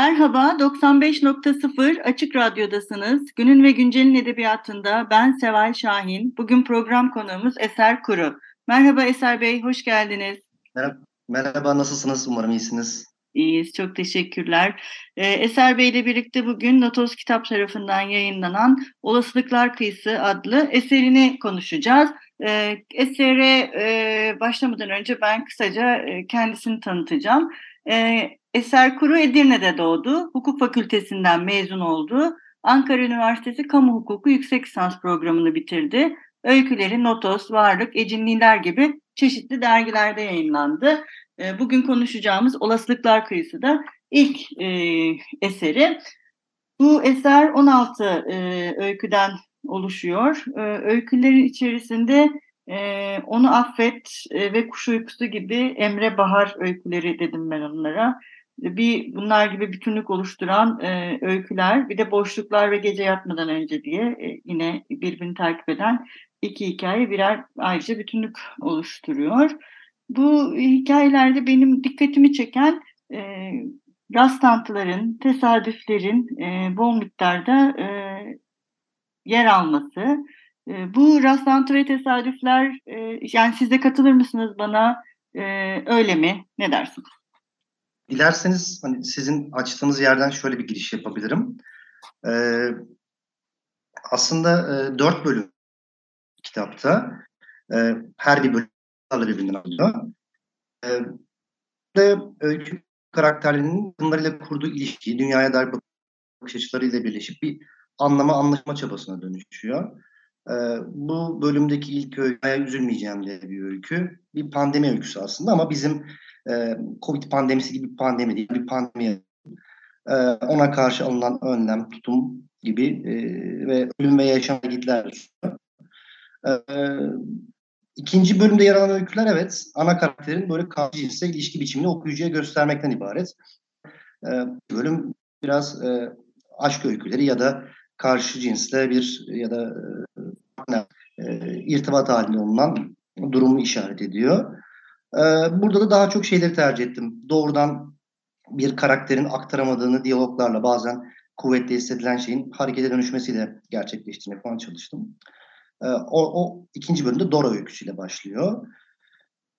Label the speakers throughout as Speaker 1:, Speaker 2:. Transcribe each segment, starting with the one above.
Speaker 1: Merhaba, 95.0 Açık Radyo'dasınız. Günün ve Güncel'in edebiyatında ben Seval Şahin. Bugün program konuğumuz Eser Kuru. Merhaba Eser Bey, hoş geldiniz.
Speaker 2: Merhaba, merhaba nasılsınız? Umarım iyisiniz.
Speaker 1: İyiyiz, çok teşekkürler. Ee, Eser Bey ile birlikte bugün Natos Kitap tarafından yayınlanan Olasılıklar Kıyısı adlı eserini konuşacağız. Ee, esere e, başlamadan önce ben kısaca e, kendisini tanıtacağım. Ee, Eser Kuru Edirne'de doğdu. Hukuk Fakültesinden mezun oldu. Ankara Üniversitesi Kamu Hukuku Yüksek Lisans programını bitirdi. Öyküleri Notos, Varlık, Ecinliler gibi çeşitli dergilerde yayınlandı. Ee, bugün konuşacağımız Olasılıklar Kıyısı da ilk e, eseri. Bu eser 16 e, öyküden oluşuyor. E, öykülerin içerisinde e, Onu Affet e, ve Kuş Uykusu gibi Emre Bahar öyküleri dedim ben onlara. Bir bunlar gibi bütünlük oluşturan e, öyküler, bir de Boşluklar ve Gece Yatmadan Önce diye e, yine birbirini takip eden iki hikaye birer ayrıca bütünlük oluşturuyor. Bu hikayelerde benim dikkatimi çeken e, rastlantıların, tesadüflerin e, bol miktarda e, yer alması. E, bu rastlantı ve tesadüfler, e, yani siz de katılır mısınız bana? E, öyle mi? Ne dersiniz?
Speaker 2: Dilerseniz hani sizin açtığınız yerden şöyle bir giriş yapabilirim. Ee, aslında e, dört bölüm kitapta. E, her bir bölüm birbirinden alıyor. E, ve öykü karakterlerinin bunlarıyla kurduğu ilişki, dünyaya dair bakış açılarıyla birleşip bir anlama, anlaşma çabasına dönüşüyor. E, bu bölümdeki ilk öyküye üzülmeyeceğim diye bir öykü. Bir pandemi öyküsü aslında ama bizim e, Covid pandemisi gibi bir pandemi değil, bir pandemi. E, ona karşı alınan önlem, tutum gibi e, ve ölüm ve yaşam gitler. E, İkinci bölümde yer alan öyküler evet ana karakterin böyle karşı cinsle ilişki biçimini okuyucuya göstermekten ibaret. Bölüm biraz e, aşk öyküleri ya da karşı cinsle bir ya da e, e, irtibat halinde olunan durumu işaret ediyor. E, burada da daha çok şeyleri tercih ettim. Doğrudan bir karakterin aktaramadığını diyaloglarla bazen kuvvetli hissedilen şeyin harekete dönüşmesiyle gerçekleştirmeye falan çalıştım. Ee, o, o ikinci bölümde Dora öyküsüyle başlıyor.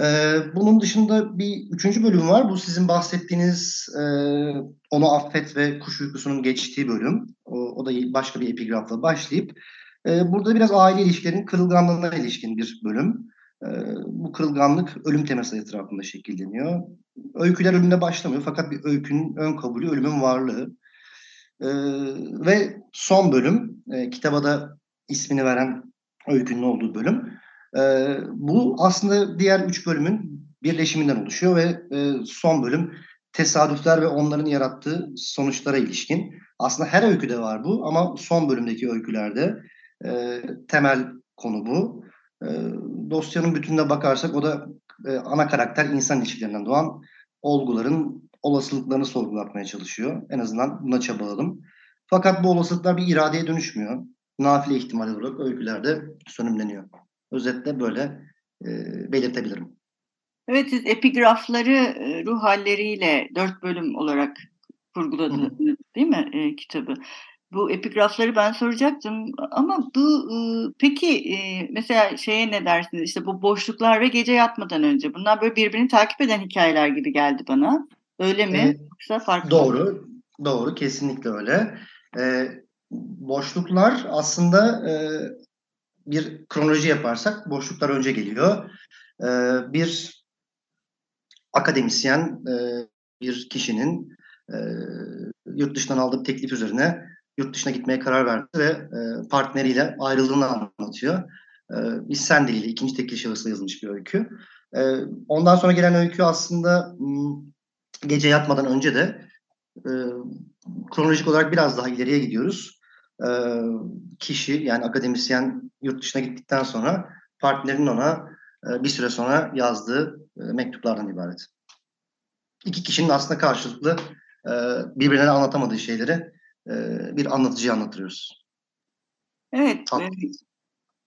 Speaker 2: Ee, bunun dışında bir üçüncü bölüm var. Bu sizin bahsettiğiniz e, Onu Affet ve Kuş Uykusu'nun geçtiği bölüm. O, o da başka bir epigrafla başlayıp e, burada biraz aile ilişkilerinin kırılganlığına ilişkin bir bölüm. E, bu kırılganlık ölüm teması etrafında şekilleniyor. Öyküler ölümde başlamıyor fakat bir öykünün ön kabulü ölümün varlığı. E, ve son bölüm, e, kitaba da ismini veren öykünün olduğu bölüm. E, bu aslında diğer üç bölümün birleşiminden oluşuyor ve e, son bölüm tesadüfler ve onların yarattığı sonuçlara ilişkin. Aslında her öyküde var bu ama son bölümdeki öykülerde e, temel konu bu. E, dosyanın bütününe bakarsak o da e, ana karakter insan ilişkilerinden doğan olguların olasılıklarını sorgulatmaya çalışıyor. En azından buna çabalalım. Fakat bu olasılıklar bir iradeye dönüşmüyor nafile ihtimali olarak öykülerde sönümleniyor. Özetle böyle e, belirtebilirim.
Speaker 1: Evet siz epigrafları e, ruh halleriyle dört bölüm olarak kurguladınız değil mi e, kitabı? Bu epigrafları ben soracaktım ama bu e, peki e, mesela şeye ne dersiniz işte bu boşluklar ve gece yatmadan önce bunlar böyle birbirini takip eden hikayeler gibi geldi bana. Öyle mi?
Speaker 2: E, Yoksa farklı Doğru. Mı? Doğru kesinlikle öyle. E, boşluklar aslında e, bir kronoloji yaparsak boşluklar önce geliyor. E, bir akademisyen, e, bir kişinin e, yurt dışından aldığı teklif üzerine yurt dışına gitmeye karar verdi ve e, partneriyle ayrıldığını anlatıyor. E, biz sen diliyle ikinci tekil şahısla yazılmış bir öykü. E, ondan sonra gelen öykü aslında gece yatmadan önce de e, kronolojik olarak biraz daha ileriye gidiyoruz. E, kişi yani akademisyen yurt dışına gittikten sonra partnerinin ona e, bir süre sonra yazdığı e, mektuplardan ibaret. İki kişinin aslında karşılıklı e, birbirine anlatamadığı şeyleri e, bir anlatıcıya anlatıyoruz.
Speaker 1: Evet.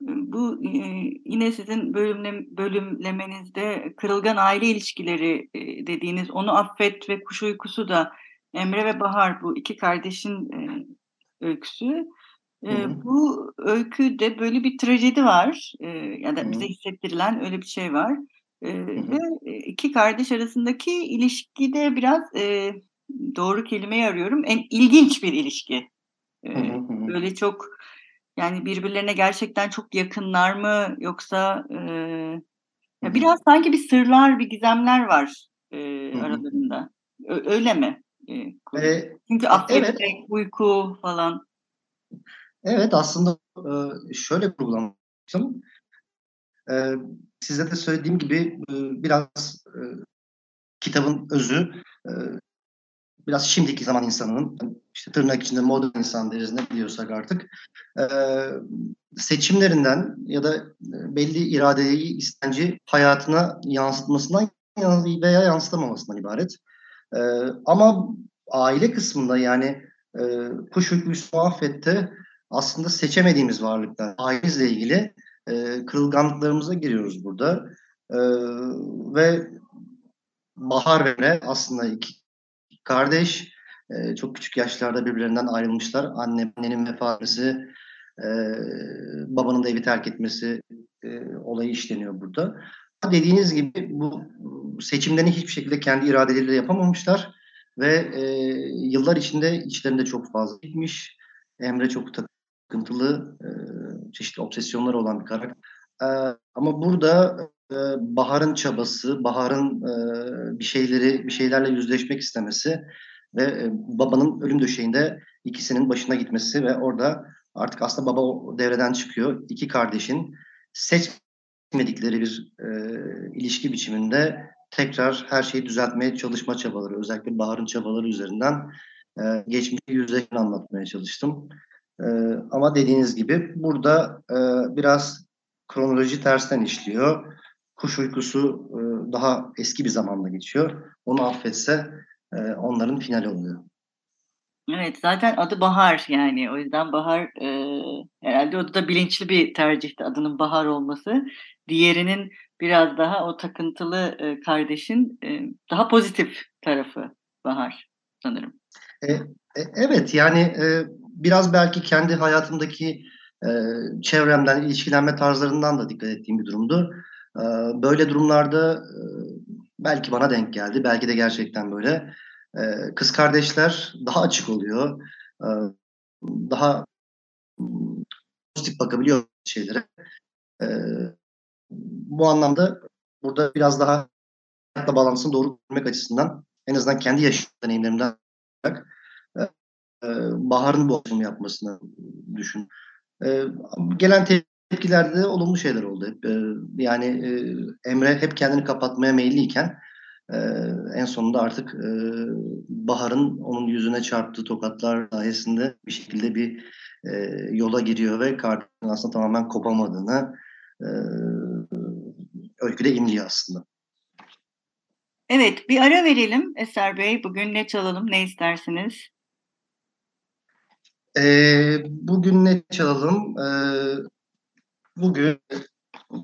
Speaker 1: Bu e, yine sizin bölümle, bölümlemenizde kırılgan aile ilişkileri e, dediğiniz onu affet ve kuş uykusu da Emre ve Bahar bu iki kardeşin e, öyküsü. E, bu öyküde böyle bir trajedi var e, ya da bize hissettirilen öyle bir şey var. E, ve iki kardeş arasındaki ilişkide biraz e, doğru kelimeyi arıyorum. En ilginç bir ilişki. E, böyle çok yani birbirlerine gerçekten çok yakınlar mı yoksa e, ya biraz sanki bir sırlar, bir gizemler var e, aralarında. Ö- öyle mi? E, e, Çünkü affetmek, evet. uyku falan.
Speaker 2: Evet aslında e, şöyle kurgulamıştım. E, size de söylediğim gibi e, biraz kitabın özü biraz şimdiki zaman insanının işte tırnak içinde modern insan deriz ne biliyorsak artık seçimlerinden ya da belli iradeyi istenci hayatına yansıtmasından veya yansıtamamasından ibaret. Ama aile kısmında yani kuş hükmüsü muhaffette aslında seçemediğimiz varlıklar. Ailemizle ilgili e, kırılganlıklarımıza giriyoruz burada. E, ve Bahar ve aslında iki kardeş. E, çok küçük yaşlarda birbirlerinden ayrılmışlar. Anne, annenin vefatı, e, babanın da evi terk etmesi e, olayı işleniyor burada. Dediğiniz gibi bu seçimlerini hiçbir şekilde kendi iradeleriyle yapamamışlar ve e, yıllar içinde içlerinde çok fazla gitmiş. Emre çok takıntılı, e, çeşitli obsesyonları olan bir karakter. E, ama burada e, Bahar'ın çabası, Bahar'ın e, bir şeyleri, bir şeylerle yüzleşmek istemesi ve e, babanın ölüm döşeğinde ikisinin başına gitmesi ve orada artık aslında baba devreden çıkıyor. İki kardeşin seçmedikleri bir e, ilişki biçiminde tekrar her şeyi düzeltmeye çalışma çabaları, özellikle Bahar'ın çabaları üzerinden e, geçmişi yüzleşme anlatmaya çalıştım. E, ama dediğiniz gibi burada e, biraz kronoloji tersten işliyor. Kuş uykusu e, daha eski bir zamanda geçiyor. Onu affetse e, onların finali oluyor.
Speaker 1: Evet zaten adı Bahar yani o yüzden Bahar e, herhalde o da bilinçli bir tercihti adının Bahar olması. Diğerinin biraz daha o takıntılı e, kardeşin e, daha pozitif tarafı Bahar sanırım.
Speaker 2: E, e, evet yani e, biraz belki kendi hayatımdaki e, çevremden, ilişkilenme tarzlarından da dikkat ettiğim bir durumdu. E, böyle durumlarda e, belki bana denk geldi, belki de gerçekten böyle. Kız kardeşler daha açık oluyor, daha pozitif bakabiliyor şeylere. Bu anlamda burada biraz daha hayatla bağlantısını doğru kurmak açısından en azından kendi yaşam deneyimlerimden olarak Bahar'ın bu açılımı yapmasını düşün. gelen tepkilerde de olumlu şeyler oldu. Yani Emre hep kendini kapatmaya meyilliyken en sonunda artık Bahar'ın onun yüzüne çarptığı tokatlar sayesinde bir şekilde bir yola giriyor ve kardeşinin aslında tamamen kopamadığını öyküde imliyor aslında.
Speaker 1: Evet, bir ara verelim Eser Bey. Bugün ne çalalım, ne istersiniz?
Speaker 2: Ee, bugün ne çalalım? Ee, bugün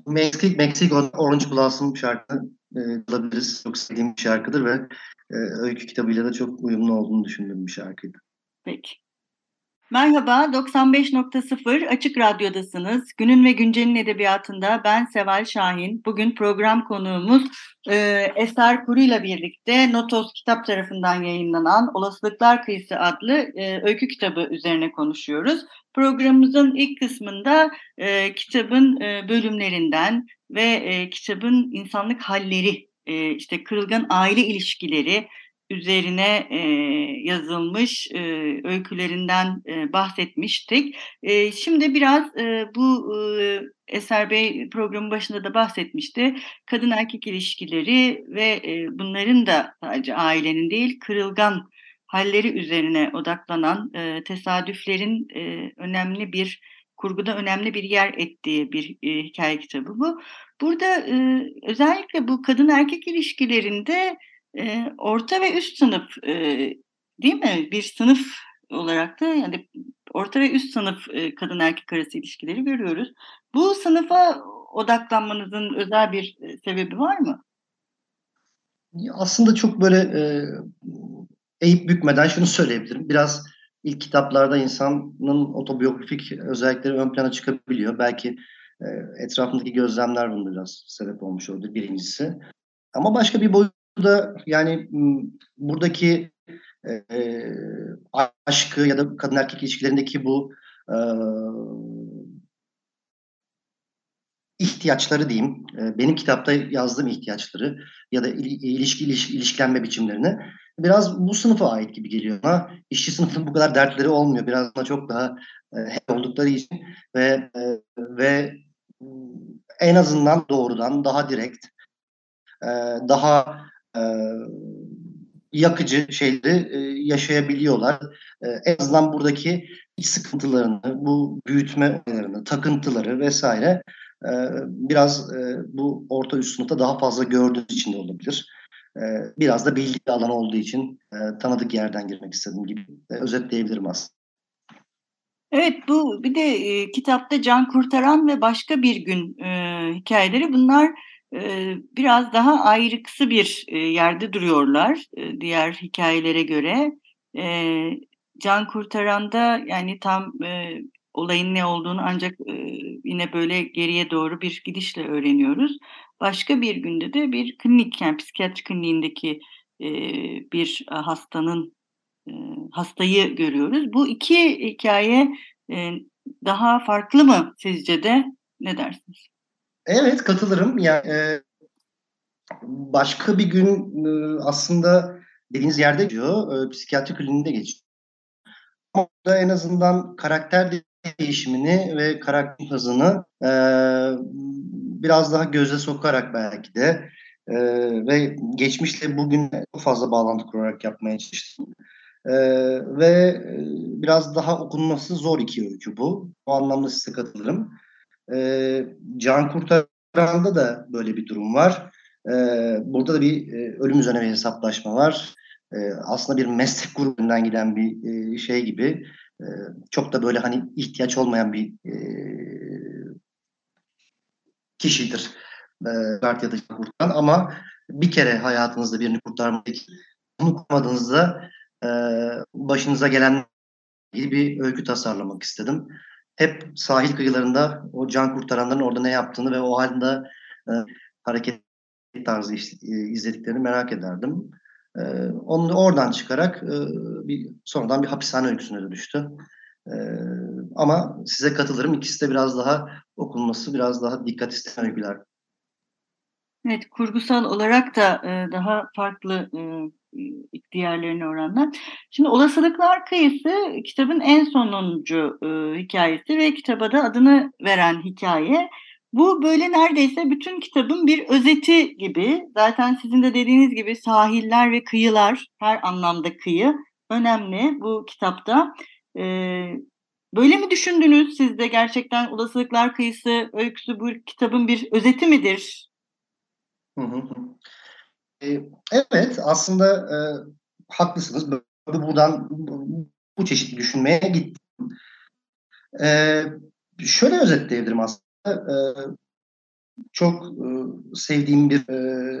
Speaker 2: Meksik, Meksiko Orange Blossom şarkı e, çalabiliriz. Çok sevdiğim bir şarkıdır ve e, öykü kitabıyla da çok uyumlu olduğunu düşündüğüm bir şarkıydı.
Speaker 1: Peki. Merhaba, 95.0 Açık Radyo'dasınız. Günün ve Güncel'in edebiyatında ben Seval Şahin. Bugün program konuğumuz e, Eser Kuru ile birlikte Notos kitap tarafından yayınlanan Olasılıklar Kıyısı adlı e, öykü kitabı üzerine konuşuyoruz. Programımızın ilk kısmında e, kitabın e, bölümlerinden ve e, kitabın insanlık halleri, e, işte kırılgan aile ilişkileri, üzerine e, yazılmış e, öykülerinden e, bahsetmiştik. E, şimdi biraz e, bu e, Eser Bey programın başında da bahsetmişti. Kadın erkek ilişkileri ve e, bunların da sadece ailenin değil kırılgan halleri üzerine odaklanan e, tesadüflerin e, önemli bir kurguda önemli bir yer ettiği bir e, hikaye kitabı bu. Burada e, özellikle bu kadın erkek ilişkilerinde orta ve üst sınıf değil mi? Bir sınıf olarak da yani orta ve üst sınıf kadın erkek arası ilişkileri görüyoruz. Bu sınıfa odaklanmanızın özel bir sebebi var mı?
Speaker 2: Aslında çok böyle e, eğip bükmeden şunu söyleyebilirim. Biraz ilk kitaplarda insanın otobiyografik özellikleri ön plana çıkabiliyor. Belki e, etrafındaki gözlemler bunu biraz sebep olmuş oldu birincisi. Ama başka bir boyutu da yani buradaki e, aşkı ya da kadın erkek ilişkilerindeki bu e, ihtiyaçları diyeyim, e, benim kitapta yazdığım ihtiyaçları ya da ilişki, ilişki ilişkilenme biçimlerini biraz bu sınıfa ait gibi geliyor ama işçi sınıfının bu kadar dertleri olmuyor. Biraz da çok daha e, oldukları için ve e, ve en azından doğrudan daha direkt e, daha e, yakıcı şeyleri e, yaşayabiliyorlar. E, en azından buradaki iç sıkıntılarını, bu büyütme olaylarını, takıntıları vesaire biraz bu orta üst sınıfta daha fazla gördüğünüz için de olabilir. Biraz da bildiği alan olduğu için tanıdık yerden girmek istedim gibi özetleyebilirim aslında.
Speaker 1: Evet bu bir de e, kitapta Can Kurtaran ve Başka Bir Gün e, hikayeleri bunlar biraz daha ayrıksı bir yerde duruyorlar diğer hikayelere göre. Can Kurtaran'da yani tam olayın ne olduğunu ancak yine böyle geriye doğru bir gidişle öğreniyoruz. Başka bir günde de bir klinik yani psikiyatri kliniğindeki bir hastanın hastayı görüyoruz. Bu iki hikaye daha farklı mı sizce de ne dersiniz?
Speaker 2: Evet katılırım. Yani e, başka bir gün e, aslında dediğiniz yerde geçiyor. E, psikiyatri kliniğinde geçiyor. Orada en azından karakter değişimini ve karakter hızını e, biraz daha göze sokarak belki de e, ve geçmişle bugün çok fazla bağlantı kurarak yapmaya çalıştım. E, ve e, biraz daha okunması zor iki öykü bu. O anlamda size katılırım. E, Can Kurtaran'da da böyle bir durum var. E, burada da bir e, ölüm üzerine bir hesaplaşma var. E, aslında bir meslek grubundan giden bir e, şey gibi. E, çok da böyle hani ihtiyaç olmayan bir e, kişidir. E, ya da Kurtaran ama bir kere hayatınızda birini kurtarmak bunu kurmadığınızda e, başınıza gelen bir öykü tasarlamak istedim hep sahil kıyılarında o can kurtaranların orada ne yaptığını ve o halde e, hareket tarzı işte, e, izlediklerini merak ederdim. E, onu oradan çıkarak e, bir sonradan bir hapishane öyküsüne de düştü. E, ama size katılırım. İkisi de biraz daha okunması, biraz daha dikkat isteyen öyküler.
Speaker 1: Evet, kurgusal olarak da e, daha farklı e, diğerlerine oranla. Şimdi Olasılıklar Kıyısı kitabın en sonuncu e, hikayesi ve kitaba da adını veren hikaye. Bu böyle neredeyse bütün kitabın bir özeti gibi. Zaten sizin de dediğiniz gibi sahiller ve kıyılar, her anlamda kıyı önemli bu kitapta. Ee, böyle mi düşündünüz siz de gerçekten Olasılıklar Kıyısı öyküsü bu kitabın bir özeti midir?
Speaker 2: Hı hı. Evet, aslında e, haklısınız. Buradan bu çeşit düşünmeye gittim. E, şöyle özetleyebilirim aslında. E, çok e, sevdiğim bir e,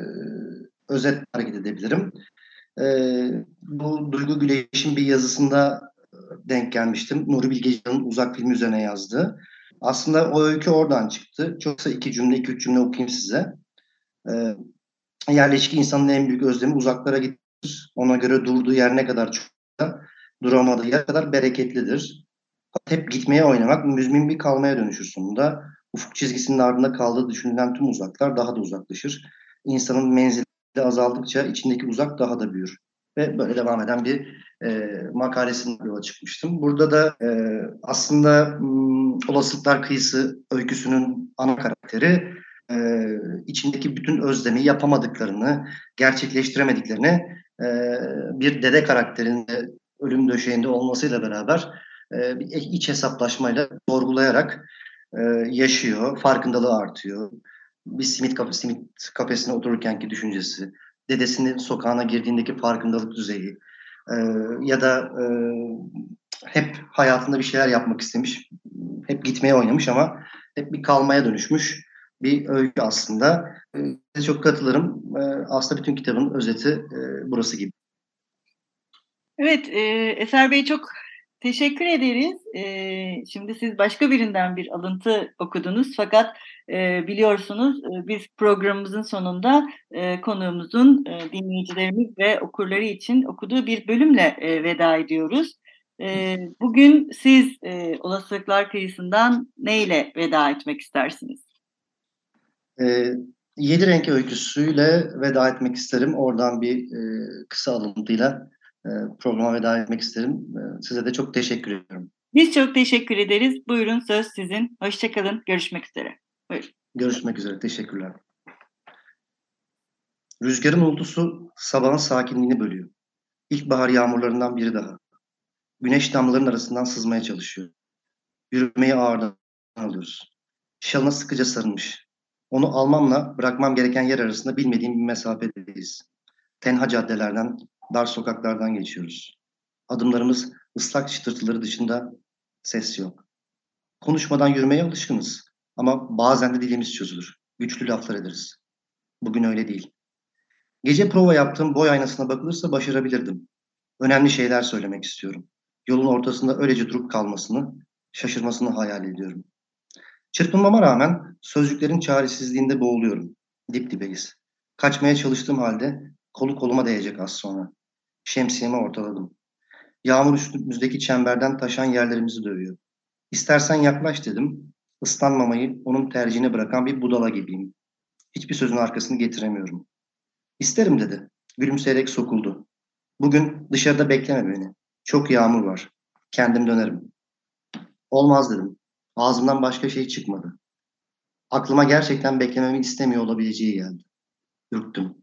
Speaker 2: özet hareket edebilirim. E, bu Duygu Güleş'in bir yazısında denk gelmiştim. Nuri Bilge uzak film üzerine yazdığı. Aslında o öykü oradan çıktı. Çoksa iki cümle, iki üç cümle okuyayım size. E, yerleşik insanın en büyük özlemi uzaklara gittir. Ona göre durduğu yer ne kadar çok duramadığı yer kadar bereketlidir. Hep gitmeye oynamak müzmin bir kalmaya dönüşür sonunda. Ufuk çizgisinin ardında kaldığı düşünülen tüm uzaklar daha da uzaklaşır. İnsanın menzili azaldıkça içindeki uzak daha da büyür. ve böyle devam eden bir e, makalesinden yola çıkmıştım. Burada da e, aslında m, olasılıklar kıyısı öyküsünün ana karakteri e, içindeki bütün özlemi yapamadıklarını, gerçekleştiremediklerini e, bir dede karakterinde ölüm döşeğinde olmasıyla beraber e, iç hesaplaşmayla sorgulayarak e, yaşıyor, farkındalığı artıyor. Bir simit, kafe, simit kafesine otururkenki düşüncesi, dedesinin sokağına girdiğindeki farkındalık düzeyi e, ya da e, hep hayatında bir şeyler yapmak istemiş, hep gitmeye oynamış ama hep bir kalmaya dönüşmüş bir öykü aslında. E, çok katılırım. E, aslında bütün kitabın özeti e, burası gibi.
Speaker 1: Evet, e, Eser Bey çok teşekkür ederiz. E, şimdi siz başka birinden bir alıntı okudunuz fakat e, biliyorsunuz e, biz programımızın sonunda e, konuğumuzun e, dinleyicilerimiz ve okurları için okuduğu bir bölümle e, veda ediyoruz. E, bugün siz e, olasılıklar kıyısından neyle veda etmek istersiniz?
Speaker 2: E, Yedi Renk öyküsüyle veda etmek isterim. Oradan bir e, kısa alıntıyla e, programa veda etmek isterim. E, size de çok teşekkür ediyorum.
Speaker 1: Biz çok teşekkür ederiz. Buyurun söz sizin. Hoşçakalın. Görüşmek üzere. Buyurun.
Speaker 2: Görüşmek üzere. Teşekkürler. Rüzgarın ultusu sabahın sakinliğini bölüyor. İlkbahar yağmurlarından biri daha. Güneş damlaların arasından sızmaya çalışıyor. Yürümeyi ağırdan alıyoruz. Şalına sıkıca sarılmış. Onu almamla bırakmam gereken yer arasında bilmediğim bir mesafedeyiz. Tenha caddelerden, dar sokaklardan geçiyoruz. Adımlarımız ıslak çıtırtıları dışında ses yok. Konuşmadan yürümeye alışkınız. Ama bazen de dilimiz çözülür. Güçlü laflar ederiz. Bugün öyle değil. Gece prova yaptığım boy aynasına bakılırsa başarabilirdim. Önemli şeyler söylemek istiyorum. Yolun ortasında öylece durup kalmasını, şaşırmasını hayal ediyorum. Çırpınmama rağmen sözcüklerin çaresizliğinde boğuluyorum. Dip dibeyiz. Kaçmaya çalıştığım halde kolu koluma değecek az sonra. Şemsiyemi ortaladım. Yağmur üstümüzdeki çemberden taşan yerlerimizi dövüyor. İstersen yaklaş dedim. Islanmamayı onun tercihine bırakan bir budala gibiyim. Hiçbir sözün arkasını getiremiyorum. İsterim dedi. Gülümseyerek sokuldu. Bugün dışarıda bekleme beni. Çok yağmur var. Kendim dönerim. Olmaz dedim. Ağzımdan başka şey çıkmadı. Aklıma gerçekten beklememi istemiyor olabileceği geldi. Ürktüm.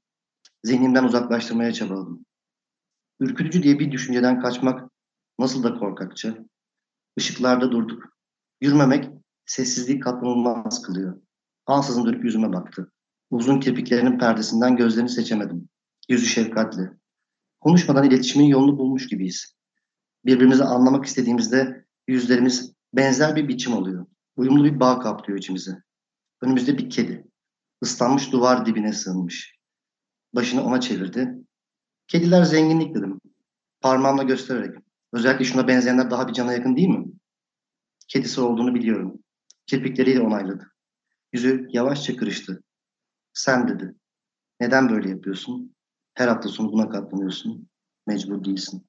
Speaker 2: Zihnimden uzaklaştırmaya çabaladım. Ürkütücü diye bir düşünceden kaçmak nasıl da korkakça. Işıklarda durduk. Yürümemek sessizliği katlanılmaz kılıyor. Ansızın dönüp yüzüme baktı. Uzun kirpiklerinin perdesinden gözlerini seçemedim. Yüzü şefkatli. Konuşmadan iletişimin yolunu bulmuş gibiyiz. Birbirimizi anlamak istediğimizde yüzlerimiz benzer bir biçim alıyor. Uyumlu bir bağ kaplıyor içimizi. Önümüzde bir kedi. Islanmış duvar dibine sığınmış. Başını ona çevirdi. Kediler zenginlik dedim. Parmağımla göstererek. Özellikle şuna benzeyenler daha bir cana yakın değil mi? Kedisi olduğunu biliyorum. Kirpikleriyle onayladı. Yüzü yavaşça kırıştı. Sen dedi. Neden böyle yapıyorsun? Her hafta sonu buna katlanıyorsun. Mecbur değilsin.